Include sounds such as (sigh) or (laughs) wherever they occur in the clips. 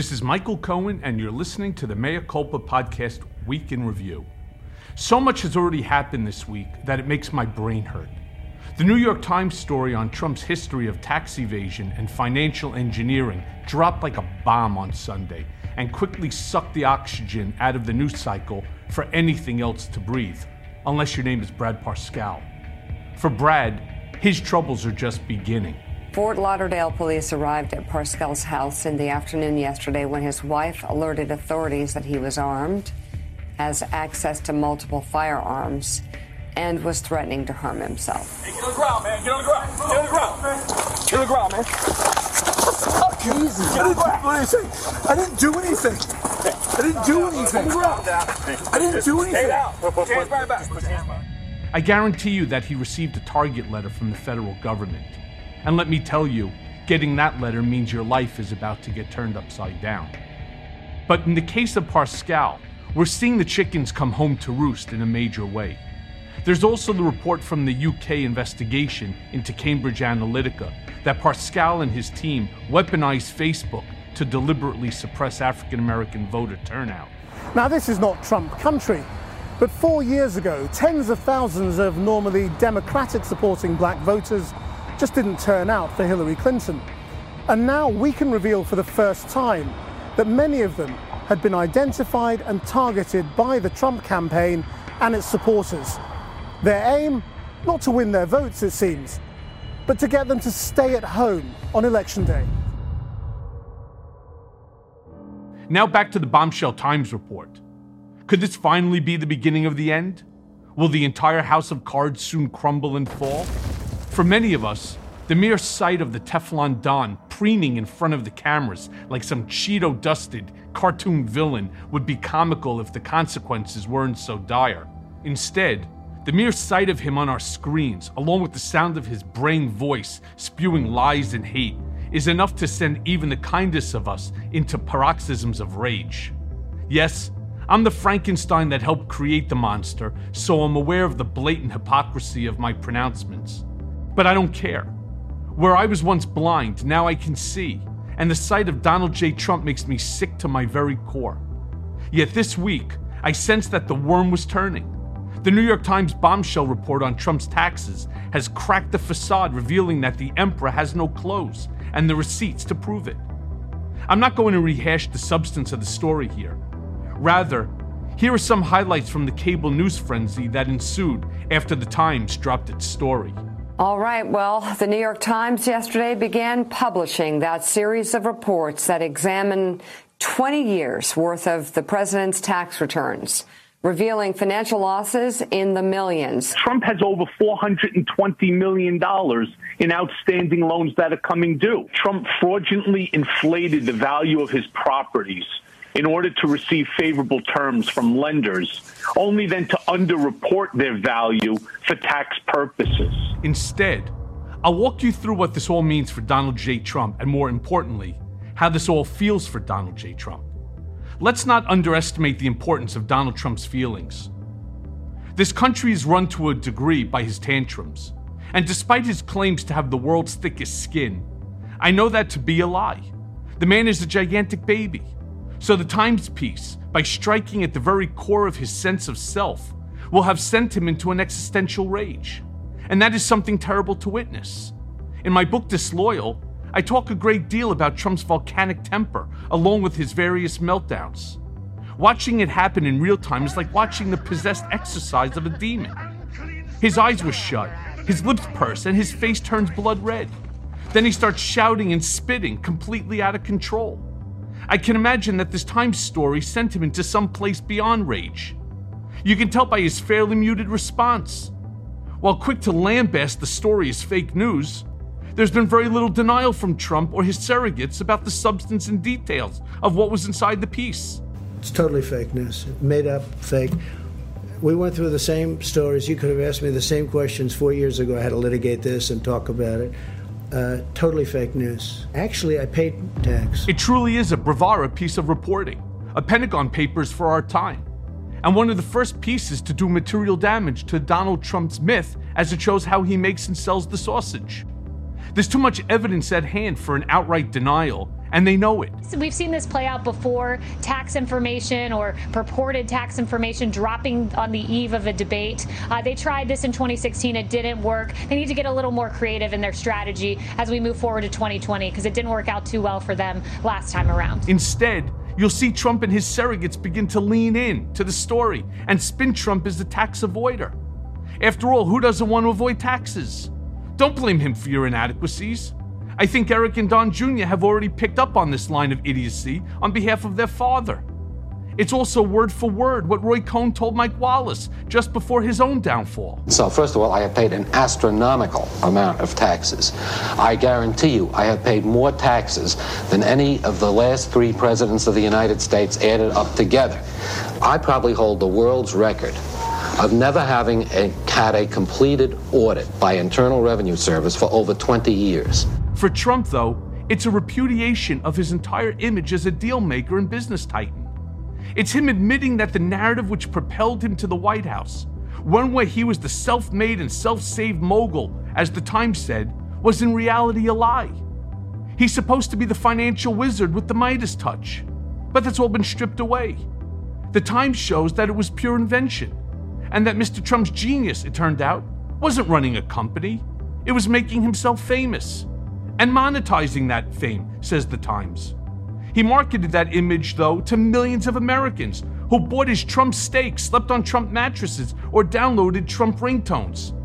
This is Michael Cohen, and you're listening to the Mea Culpa Podcast Week in Review. So much has already happened this week that it makes my brain hurt. The New York Times story on Trump's history of tax evasion and financial engineering dropped like a bomb on Sunday and quickly sucked the oxygen out of the news cycle for anything else to breathe, unless your name is Brad Parscale. For Brad, his troubles are just beginning. Fort Lauderdale police arrived at Parscale's house in the afternoon yesterday when his wife alerted authorities that he was armed, has access to multiple firearms, and was threatening to harm himself. Hey, get on the ground, man. Get on the ground. Get on the ground. Get on the ground, man. Oh, easy. Get on the ground. What did I say? I didn't do anything. I didn't do anything. I didn't do anything. Stay down. Put your hands behind back. Put your hands behind. I guarantee you that he received a target letter from the federal government. And let me tell you, getting that letter means your life is about to get turned upside down. But in the case of Parscale, we're seeing the chickens come home to roost in a major way. There's also the report from the UK investigation into Cambridge Analytica that Parscale and his team weaponized Facebook to deliberately suppress African American voter turnout. Now, this is not Trump country, but four years ago, tens of thousands of normally Democratic supporting black voters just didn't turn out for Hillary Clinton. And now we can reveal for the first time that many of them had been identified and targeted by the Trump campaign and its supporters. Their aim? Not to win their votes, it seems, but to get them to stay at home on election day. Now back to the Bombshell Times report. Could this finally be the beginning of the end? Will the entire house of cards soon crumble and fall? For many of us, the mere sight of the Teflon Don preening in front of the cameras like some Cheeto dusted cartoon villain would be comical if the consequences weren't so dire. Instead, the mere sight of him on our screens, along with the sound of his brain voice spewing lies and hate, is enough to send even the kindest of us into paroxysms of rage. Yes, I'm the Frankenstein that helped create the monster, so I'm aware of the blatant hypocrisy of my pronouncements. But I don't care. Where I was once blind, now I can see, and the sight of Donald J. Trump makes me sick to my very core. Yet this week, I sensed that the worm was turning. The New York Times bombshell report on Trump's taxes has cracked the facade, revealing that the emperor has no clothes and the receipts to prove it. I'm not going to rehash the substance of the story here. Rather, here are some highlights from the cable news frenzy that ensued after the Times dropped its story. All right, well, the New York Times yesterday began publishing that series of reports that examine 20 years worth of the president's tax returns, revealing financial losses in the millions. Trump has over $420 million in outstanding loans that are coming due. Trump fraudulently inflated the value of his properties in order to receive favorable terms from lenders, only then to underreport their value for tax purposes. Instead, I'll walk you through what this all means for Donald J. Trump, and more importantly, how this all feels for Donald J. Trump. Let's not underestimate the importance of Donald Trump's feelings. This country is run to a degree by his tantrums, and despite his claims to have the world's thickest skin, I know that to be a lie. The man is a gigantic baby. So the Times piece, by striking at the very core of his sense of self, will have sent him into an existential rage. And that is something terrible to witness. In my book Disloyal, I talk a great deal about Trump's volcanic temper, along with his various meltdowns. Watching it happen in real time is like watching the possessed exercise of a demon. His eyes were shut, his lips purse, and his face turns blood red. Then he starts shouting and spitting, completely out of control. I can imagine that this Times story sent him into some place beyond rage. You can tell by his fairly muted response. While quick to lambast the story as fake news, there's been very little denial from Trump or his surrogates about the substance and details of what was inside the piece. It's totally fake news, made up, fake. We went through the same stories. You could have asked me the same questions four years ago. I had to litigate this and talk about it. Uh, totally fake news. Actually, I paid tax. It truly is a bravura piece of reporting, a Pentagon Papers for our time, and one of the first pieces to do material damage to Donald Trump's myth as it shows how he makes and sells the sausage. There's too much evidence at hand for an outright denial, and they know it. We've seen this play out before tax information or purported tax information dropping on the eve of a debate. Uh, they tried this in 2016, it didn't work. They need to get a little more creative in their strategy as we move forward to 2020 because it didn't work out too well for them last time around. Instead, you'll see Trump and his surrogates begin to lean in to the story and spin Trump as the tax avoider. After all, who doesn't want to avoid taxes? Don't blame him for your inadequacies. I think Eric and Don Jr. have already picked up on this line of idiocy on behalf of their father. It's also word for word what Roy Cohn told Mike Wallace just before his own downfall. So, first of all, I have paid an astronomical amount of taxes. I guarantee you, I have paid more taxes than any of the last three presidents of the United States added up together. I probably hold the world's record of never having a, had a completed audit by Internal Revenue Service for over 20 years. For Trump, though, it's a repudiation of his entire image as a dealmaker and business titan. It's him admitting that the narrative which propelled him to the White House, one where he was the self made and self saved mogul, as the Times said, was in reality a lie. He's supposed to be the financial wizard with the Midas touch, but that's all been stripped away. The Times shows that it was pure invention, and that Mr. Trump's genius, it turned out, wasn't running a company, it was making himself famous and monetizing that fame, says The Times. He marketed that image, though, to millions of Americans who bought his Trump steak, slept on Trump mattresses, or downloaded Trump ringtones.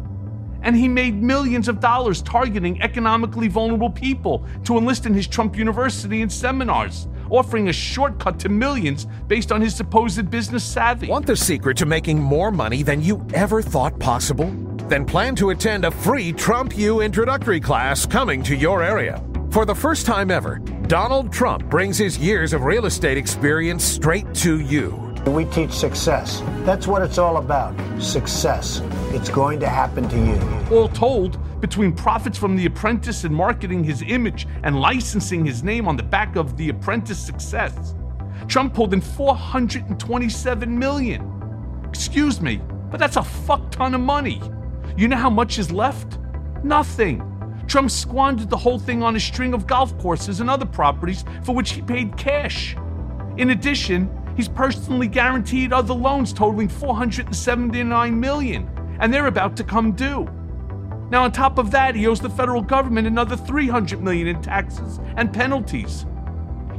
And he made millions of dollars targeting economically vulnerable people to enlist in his Trump University and seminars, offering a shortcut to millions based on his supposed business savvy. Want the secret to making more money than you ever thought possible? Then plan to attend a free Trump U introductory class coming to your area. For the first time ever, Donald Trump brings his years of real estate experience straight to you. We teach success. That's what it's all about success. It's going to happen to you. All told, between profits from The Apprentice and marketing his image and licensing his name on the back of The Apprentice success, Trump pulled in 427 million. Excuse me, but that's a fuck ton of money. You know how much is left? Nothing. Trump squandered the whole thing on a string of golf courses and other properties for which he paid cash. In addition, he's personally guaranteed other loans totaling 479 million, and they're about to come due. Now on top of that, he owes the federal government another 300 million in taxes and penalties.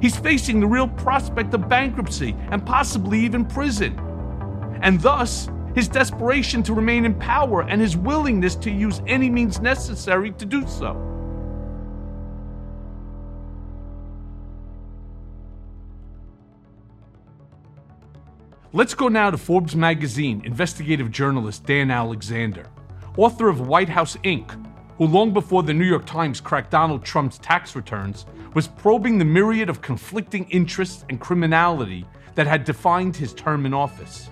He's facing the real prospect of bankruptcy and possibly even prison. And thus, his desperation to remain in power, and his willingness to use any means necessary to do so. Let's go now to Forbes magazine investigative journalist Dan Alexander, author of White House Inc., who long before the New York Times cracked Donald Trump's tax returns was probing the myriad of conflicting interests and criminality that had defined his term in office.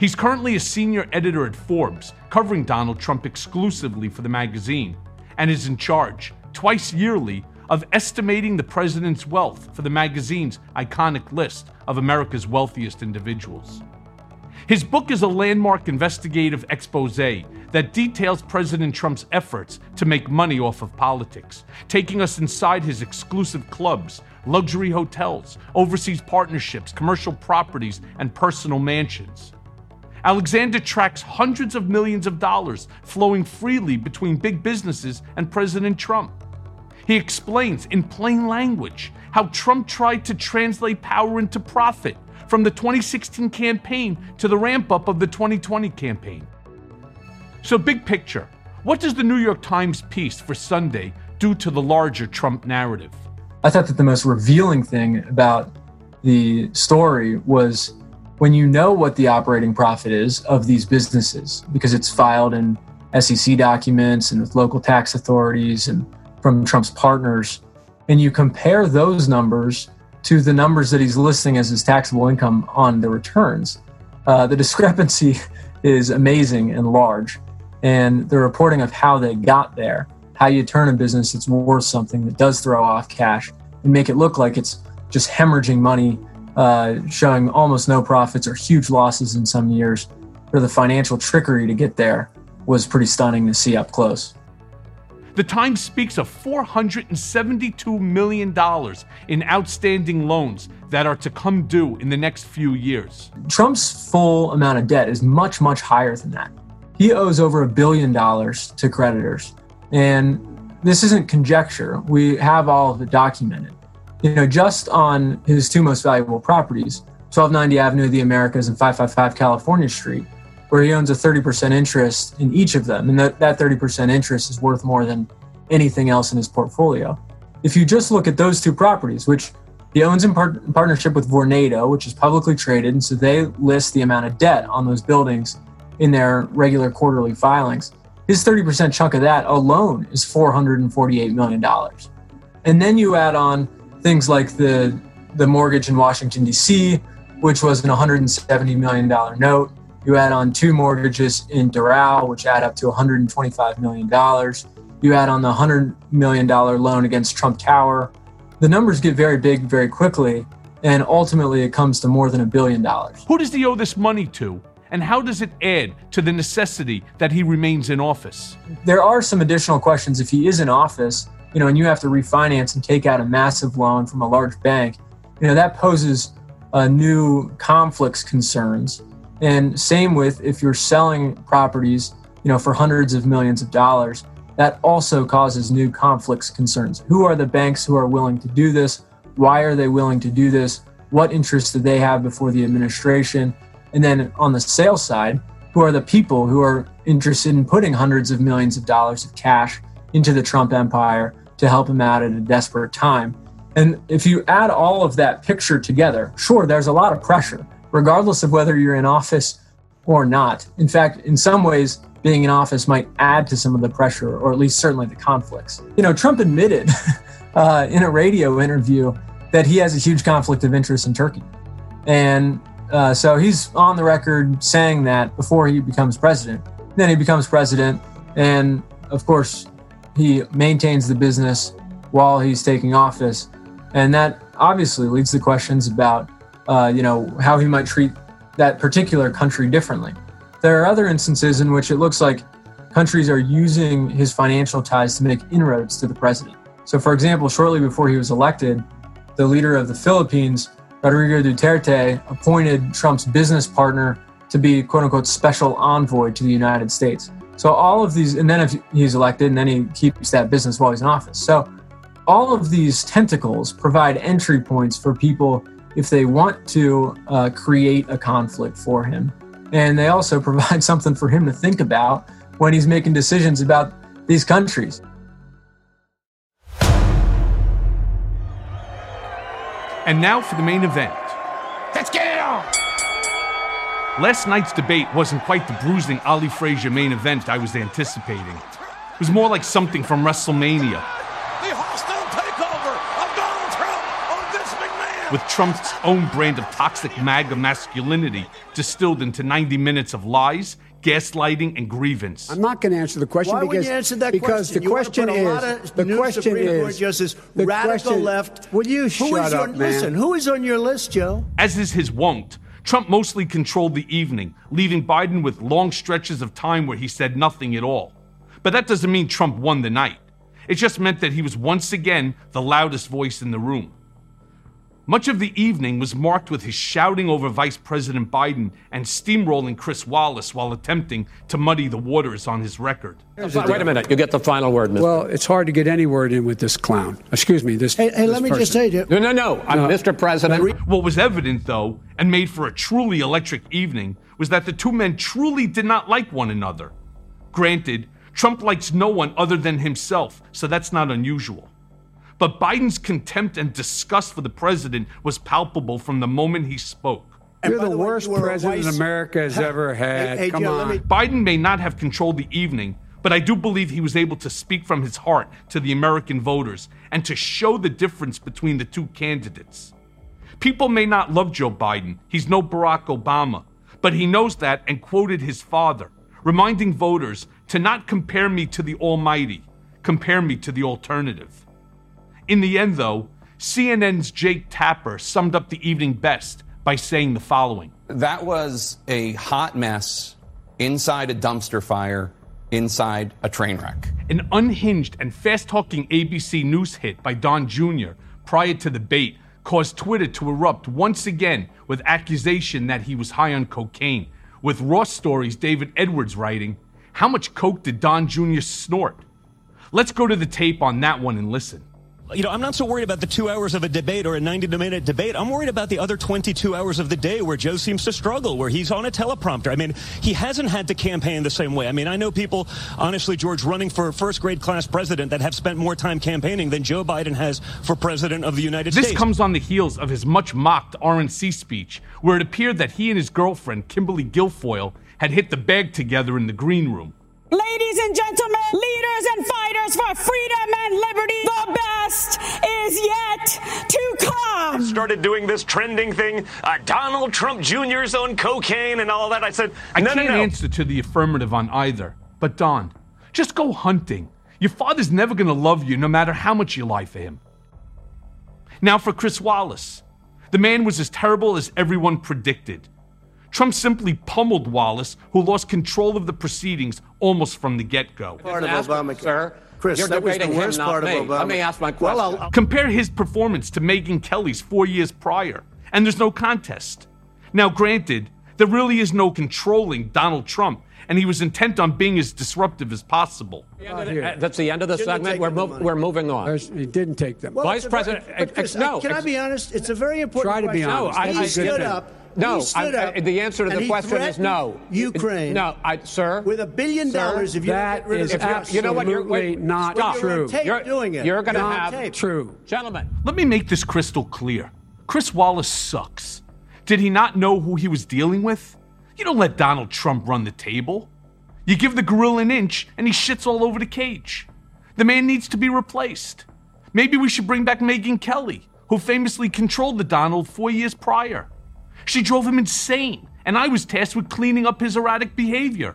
He's currently a senior editor at Forbes, covering Donald Trump exclusively for the magazine, and is in charge, twice yearly, of estimating the president's wealth for the magazine's iconic list of America's wealthiest individuals. His book is a landmark investigative expose that details President Trump's efforts to make money off of politics, taking us inside his exclusive clubs, luxury hotels, overseas partnerships, commercial properties, and personal mansions. Alexander tracks hundreds of millions of dollars flowing freely between big businesses and President Trump. He explains in plain language how Trump tried to translate power into profit from the 2016 campaign to the ramp up of the 2020 campaign. So, big picture, what does the New York Times piece for Sunday do to the larger Trump narrative? I thought that the most revealing thing about the story was when you know what the operating profit is of these businesses, because it's filed in SEC documents and with local tax authorities and from Trump's partners, and you compare those numbers to the numbers that he's listing as his taxable income on the returns, uh, the (laughs) discrepancy is amazing and large. And the reporting of how they got there, how you turn a business that's worth something that does throw off cash and make it look like it's just hemorrhaging money uh, showing almost no profits or huge losses in some years, for the financial trickery to get there was pretty stunning to see up close. The Times speaks of $472 million in outstanding loans that are to come due in the next few years. Trump's full amount of debt is much, much higher than that. He owes over a billion dollars to creditors. And this isn't conjecture. We have all of it documented. You know, just on his two most valuable properties, 1290 Avenue of the Americas and 555 California Street, where he owns a 30% interest in each of them. And that, that 30% interest is worth more than anything else in his portfolio. If you just look at those two properties, which he owns in, part- in partnership with Vornado, which is publicly traded, and so they list the amount of debt on those buildings in their regular quarterly filings. His 30% chunk of that alone is $448 million. And then you add on things like the, the mortgage in Washington, D.C., which was an $170 million note. You add on two mortgages in Doral, which add up to $125 million. You add on the $100 million loan against Trump Tower. The numbers get very big very quickly, and ultimately it comes to more than a billion dollars. Who does he owe this money to? And how does it add to the necessity that he remains in office? There are some additional questions if he is in office, you know, and you have to refinance and take out a massive loan from a large bank, you know, that poses uh, new conflicts concerns. And same with if you're selling properties, you know, for hundreds of millions of dollars, that also causes new conflicts concerns. Who are the banks who are willing to do this? Why are they willing to do this? What interests do they have before the administration? And then on the sales side, who are the people who are interested in putting hundreds of millions of dollars of cash into the Trump empire to help him out at a desperate time? And if you add all of that picture together, sure, there's a lot of pressure, regardless of whether you're in office or not. In fact, in some ways, being in office might add to some of the pressure, or at least certainly the conflicts. You know, Trump admitted (laughs) uh, in a radio interview that he has a huge conflict of interest in Turkey. And uh, so he's on the record saying that before he becomes president. Then he becomes president, and of course, he maintains the business while he's taking office, and that obviously leads to questions about, uh, you know, how he might treat that particular country differently. There are other instances in which it looks like countries are using his financial ties to make inroads to the president. So, for example, shortly before he was elected, the leader of the Philippines Rodrigo Duterte appointed Trump's business partner to be quote unquote special envoy to the United States. So all of these, and then if he's elected, and then he keeps that business while he's in office. So all of these tentacles provide entry points for people if they want to uh, create a conflict for him. And they also (laughs) provide something for him to think about when he's making decisions about these countries. And now for the main event. Last night's debate wasn't quite the bruising Ali Frazier main event I was anticipating. It was more like something from WrestleMania. The hostile takeover of Donald Trump on Vince McMahon! With Trump's own brand of toxic MAGA masculinity distilled into 90 minutes of lies, gaslighting, and grievance. I'm not going to answer the question Why because would you answer that because question? the You question put a is lot of the new question Supreme is Court justice, the radical question- left. Will you shut is up, on, man? Listen, who is on your list, Joe? As is his wont, Trump mostly controlled the evening, leaving Biden with long stretches of time where he said nothing at all. But that doesn't mean Trump won the night. It just meant that he was once again the loudest voice in the room. Much of the evening was marked with his shouting over Vice President Biden and steamrolling Chris Wallace while attempting to muddy the waters on his record. Wait a minute. You get the final word, Mr. Well, it's hard to get any word in with this clown. Excuse me. This. Hey, hey this let me person. just say, to you, No, no, no. I'm Mr. President. What was evident, though, and made for a truly electric evening, was that the two men truly did not like one another. Granted, Trump likes no one other than himself, so that's not unusual. But Biden's contempt and disgust for the president was palpable from the moment he spoke. You're by the, the way, worst you president vice- America has ever had. hey, Come Joe, on. me- Biden may not have controlled the evening, but I do believe he was able to speak from his heart to the American voters and to show the difference between the two candidates. People may not love Joe Biden, he's no Barack Obama, but he knows that and quoted his father, reminding voters to not compare me to the Almighty, compare me to the alternative. In the end, though, CNN's Jake Tapper summed up the evening best by saying the following. That was a hot mess inside a dumpster fire, inside a train wreck. An unhinged and fast talking ABC News hit by Don Jr. prior to the debate caused Twitter to erupt once again with accusation that he was high on cocaine, with Raw Story's David Edwards writing, How much coke did Don Jr. snort? Let's go to the tape on that one and listen. You know, I'm not so worried about the two hours of a debate or a 90 minute debate. I'm worried about the other 22 hours of the day where Joe seems to struggle, where he's on a teleprompter. I mean, he hasn't had to campaign the same way. I mean, I know people, honestly, George, running for first grade class president that have spent more time campaigning than Joe Biden has for president of the United This States. This comes on the heels of his much mocked RNC speech, where it appeared that he and his girlfriend, Kimberly Guilfoyle, had hit the bag together in the green room. Ladies and gentlemen, leaders and fighters for freedom and liberty, the best is yet to come. I started doing this trending thing, uh, Donald Trump Jr.'s on cocaine and all that. I said, I no, can't no, no. answer to the affirmative on either. But Don, just go hunting. Your father's never going to love you no matter how much you lie for him. Now for Chris Wallace. The man was as terrible as everyone predicted. Trump simply pummeled Wallace, who lost control of the proceedings almost from the get go. Part of Obamacare. Sir, Chris, you're that was the debating him, worst not part of me. Obama. Let me ask my question. Well, I'll, Compare his performance to Megyn Kelly's four years prior, and there's no contest. Now, granted, there really is no controlling Donald Trump, and he was intent on being as disruptive as possible. Uh, That's the end of the Shouldn't segment. We're, taken the mov- we're moving on. He didn't take them. well, Vice it's a very- President- Chris, ex- no, I- can I be honest? It's a very important Try to be honest. No, I- he I- stood I- up. No, I- I- the answer to the question is no. Ukraine. No, I, sir. With a billion Sir, dollars, if you don't that get rid of is the If you're- press. you know what? You're wait, not stop. You're true. tape You're- doing it. You're going to You're on have tape. True. gentlemen. Let me make this crystal clear. Chris Wallace sucks. Did he not know who he was dealing with? You don't let Donald Trump run the table. You give the gorilla an inch and he shits all over the cage. The man needs to be replaced. Maybe we should bring back Megyn Kelly, who famously controlled the Donald four years prior. She drove him insane, and I was tasked with cleaning up his erratic behavior.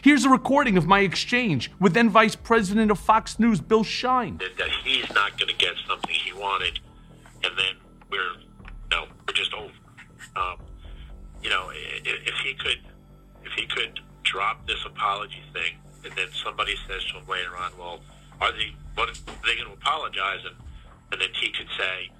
Here's a recording of my exchange with then Vice President of Fox News, Bill Shine. that, he's not going to get something he wanted, and then we're no, we're just over. Um, you know, i- i- if he could, if he could drop this apology thing, and then somebody says to him later on, well, are they what are they going to apologize? And and then he could say,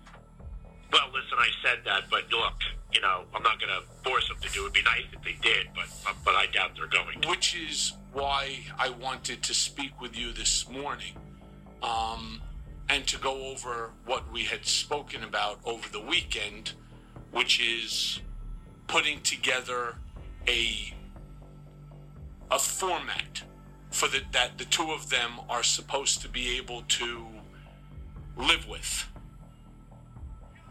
well, listen, I said that, but look, you know, I'm not going to force them to do it. It'd be nice if they did, but but I doubt they're going to. which is why I wanted to speak with you this morning um, and to go over what we had spoken about over the weekend, which is putting together a a format for the, that the two of them are supposed to be able to live with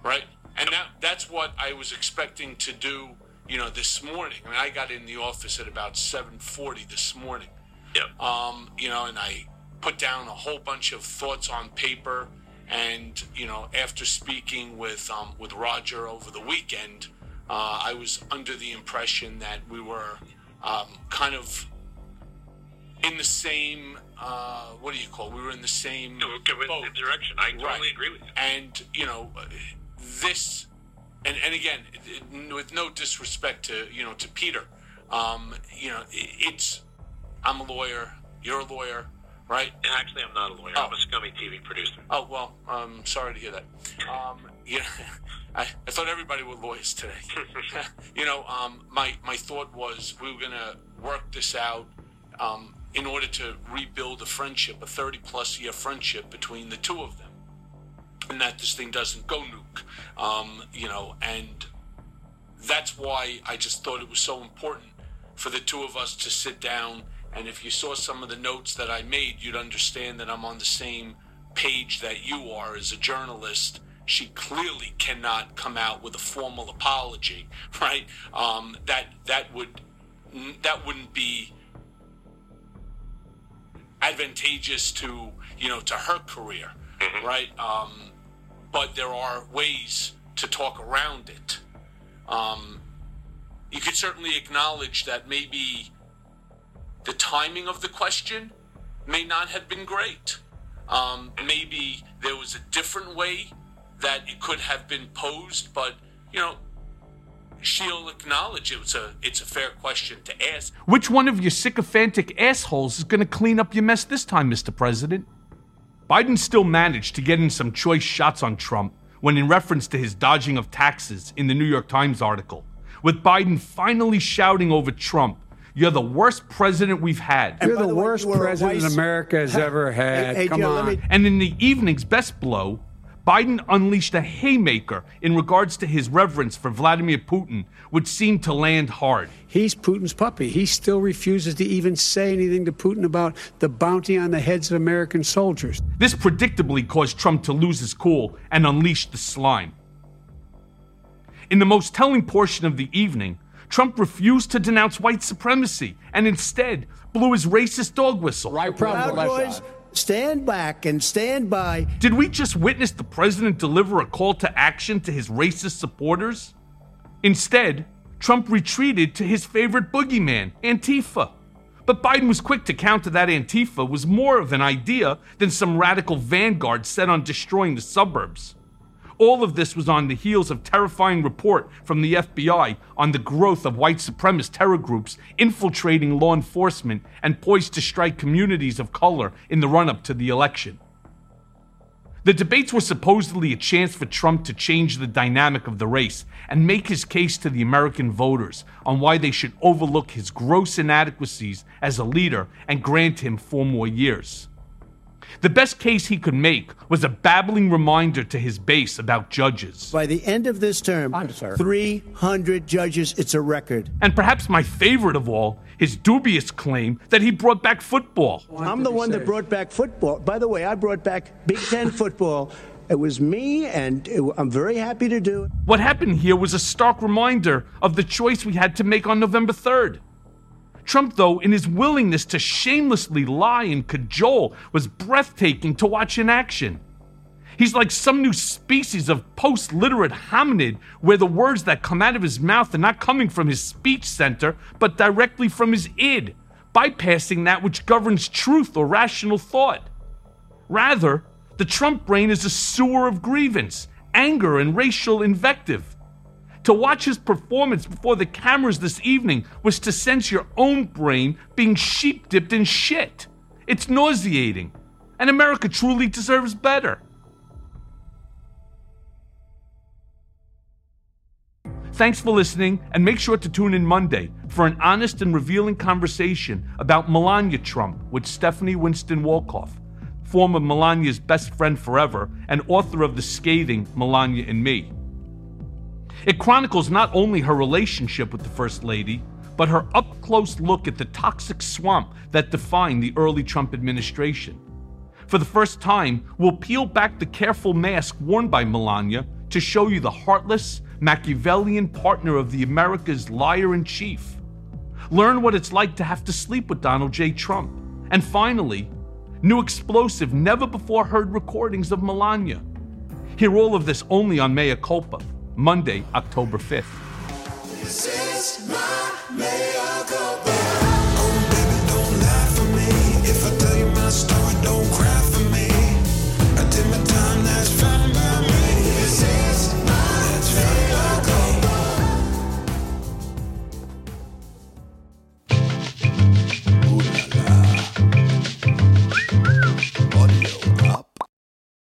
right? And that that's what I was expecting to do, you know, this morning. I mean, I got in the office at about 7:40 this morning. Yeah. Um, you know, and I put down a whole bunch of thoughts on paper. And you know, after speaking with um, with Roger over the weekend, uh, I was under the impression that we were um, kind of in the same. Uh, what do you call? it? We were in the same We're going in the direction. I totally Right. agree with you. and you know this and, and again it- with no disrespect to you know to peter um, you know it, it's i'm a lawyer you're a lawyer right? And actually, I'm not a lawyer. I'm a scummy TV producer. oh well i'm sorry to hear that. Um, yeah (laughs) I, I thought everybody were lawyers today. (laughs) (laughs) You know um, my my thought was we were gonna work this out um, in order to rebuild a friendship a 30 plus year friendship between the two of them and that this thing doesn't go nuke. Um, you know, and that's why I just thought it was so important for the two of us to sit down. And if you saw some of the notes that I made, you'd understand that I'm on the same page that you are as a journalist. She clearly cannot come out with a formal apology, (laughs) right? Um, that that would that wouldn't be advantageous to you know to her career, right? Um, but there are ways to talk around it. Um, you could certainly acknowledge that maybe the timing of the question may not have been great. Um, maybe there was a different way that it could have been posed, but you know, she'll acknowledge it was a it's a fair question to ask. Which one of your sycophantic assholes is going to clean up your mess this time, Mr. President? Biden still managed to get in some choice shots on Trump when in reference to his dodging of taxes in the New York Times article, with Biden finally shouting over Trump, You're the worst president we've had. You're the, worst president America has ever had. hey, Come Joe, on. me- And in the evening's best blow, Biden unleashed a haymaker in regards to his reverence for Vladimir Putin, which seemed to land hard. He's Putin's puppy. He still refuses to even say anything to Putin about the bounty on the heads of American soldiers. This predictably caused Trump to lose his cool and unleash the slime. In the most telling portion of the evening, Trump refused to denounce white supremacy and instead blew his racist dog whistle. Right Proud Boys, stand back and stand by. Did we just witness the president deliver a call to action to his racist supporters? Instead, Trump retreated to his favorite boogeyman, Antifa. But Biden was quick to counter that Antifa was more of an idea than some radical vanguard set on destroying the suburbs. All of this was on the heels of terrifying report from the FBI on the growth of white supremacist terror groups infiltrating law enforcement and poised to strike communities of color in the run up to the election. The debates were supposedly a chance for Trump to change the dynamic of the race and make his case to the American voters on why they should overlook his gross inadequacies as a leader and grant him four more years. The best case he could make was a babbling reminder to his base about judges. By the end of this term, 300 judges. It's a record. And perhaps my favorite of all, his dubious claim that he brought back football. I'm the one that brought back football. By the way, I brought back Big Ten football. It was me, and it- I'm very happy to do it. What happened here was a stark reminder of the choice we had to make on November 3rd. Trump, though, in his willingness to shamelessly lie and cajole, was breathtaking to watch in action. He's like some new species of post literate hominid where the words that come out of his mouth are not coming from his speech center, but directly from his id, bypassing that which governs truth or rational thought. Rather, the Trump brain is a sewer of grievance, anger, and racial invective. To watch his performance before the cameras this evening was to sense your own brain being sheep dipped in shit. It's nauseating, and America truly deserves better. Thanks for listening, and make sure to tune in Monday for an honest and revealing conversation about Melania Trump with Stephanie Winston Wolkoff, former Melania's best friend forever and author of the scathing Melania and Me. It chronicles not only her relationship with the First Lady, but her up close look at the toxic swamp that defined the early Trump administration. For the first time, we'll peel back the careful mask worn by Melania to show you the heartless, Machiavellian partner of the America's liar in chief. Learn what it's like to have to sleep with Donald J. Trump. And finally, new explosive, never before heard recordings of Melania. Hear all of this only on Mea Culpa, Monday, October 5th.